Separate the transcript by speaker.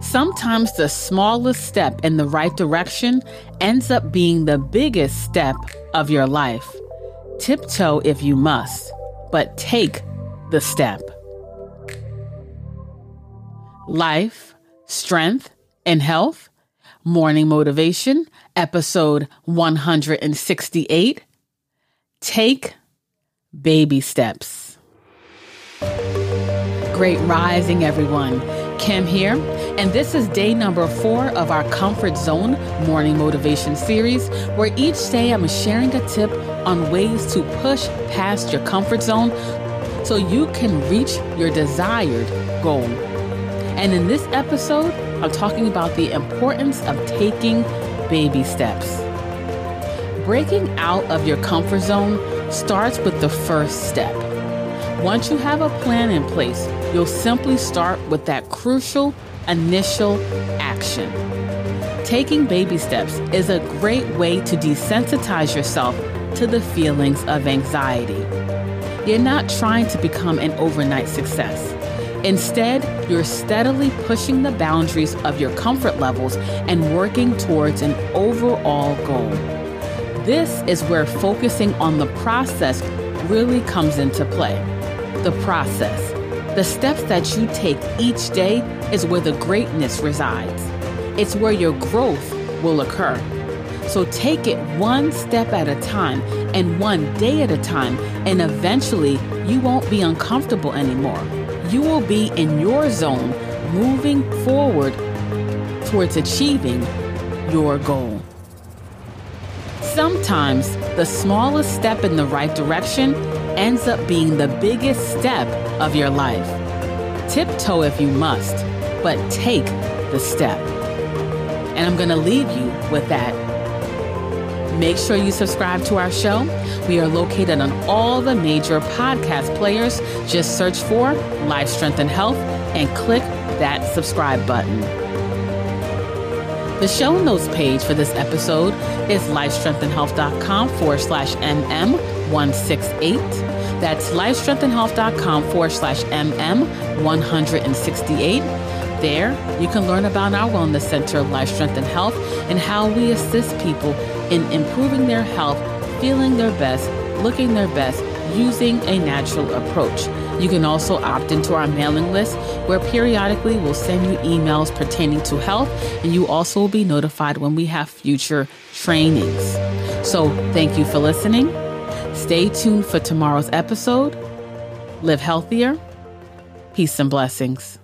Speaker 1: Sometimes the smallest step in the right direction ends up being the biggest step of your life. Tiptoe if you must, but take the step. Life, strength, and health. Morning Motivation, episode 168. Take baby steps. Great rising, everyone. Kim here, and this is day number four of our Comfort Zone Morning Motivation series, where each day I'm sharing a tip on ways to push past your comfort zone so you can reach your desired goal. And in this episode, I'm talking about the importance of taking baby steps. Breaking out of your comfort zone starts with the first step. Once you have a plan in place, you'll simply start with that crucial initial action. Taking baby steps is a great way to desensitize yourself to the feelings of anxiety. You're not trying to become an overnight success. Instead, you're steadily pushing the boundaries of your comfort levels and working towards an overall goal. This is where focusing on the process really comes into play. The process. The steps that you take each day is where the greatness resides. It's where your growth will occur. So take it one step at a time and one day at a time, and eventually you won't be uncomfortable anymore you will be in your zone moving forward towards achieving your goal. Sometimes the smallest step in the right direction ends up being the biggest step of your life. Tiptoe if you must, but take the step. And I'm going to leave you with that Make sure you subscribe to our show. We are located on all the major podcast players. Just search for Life, Strength, and Health and click that subscribe button. The show notes page for this episode is lifestrengthandhealth.com forward slash MM168. That's lifestrengthandhealth.com forward slash MM168. There, you can learn about our Wellness Center Life, Strength, and Health and how we assist people in improving their health, feeling their best, looking their best, using a natural approach. You can also opt into our mailing list where periodically we'll send you emails pertaining to health and you also will be notified when we have future trainings. So, thank you for listening. Stay tuned for tomorrow's episode. Live healthier. Peace and blessings.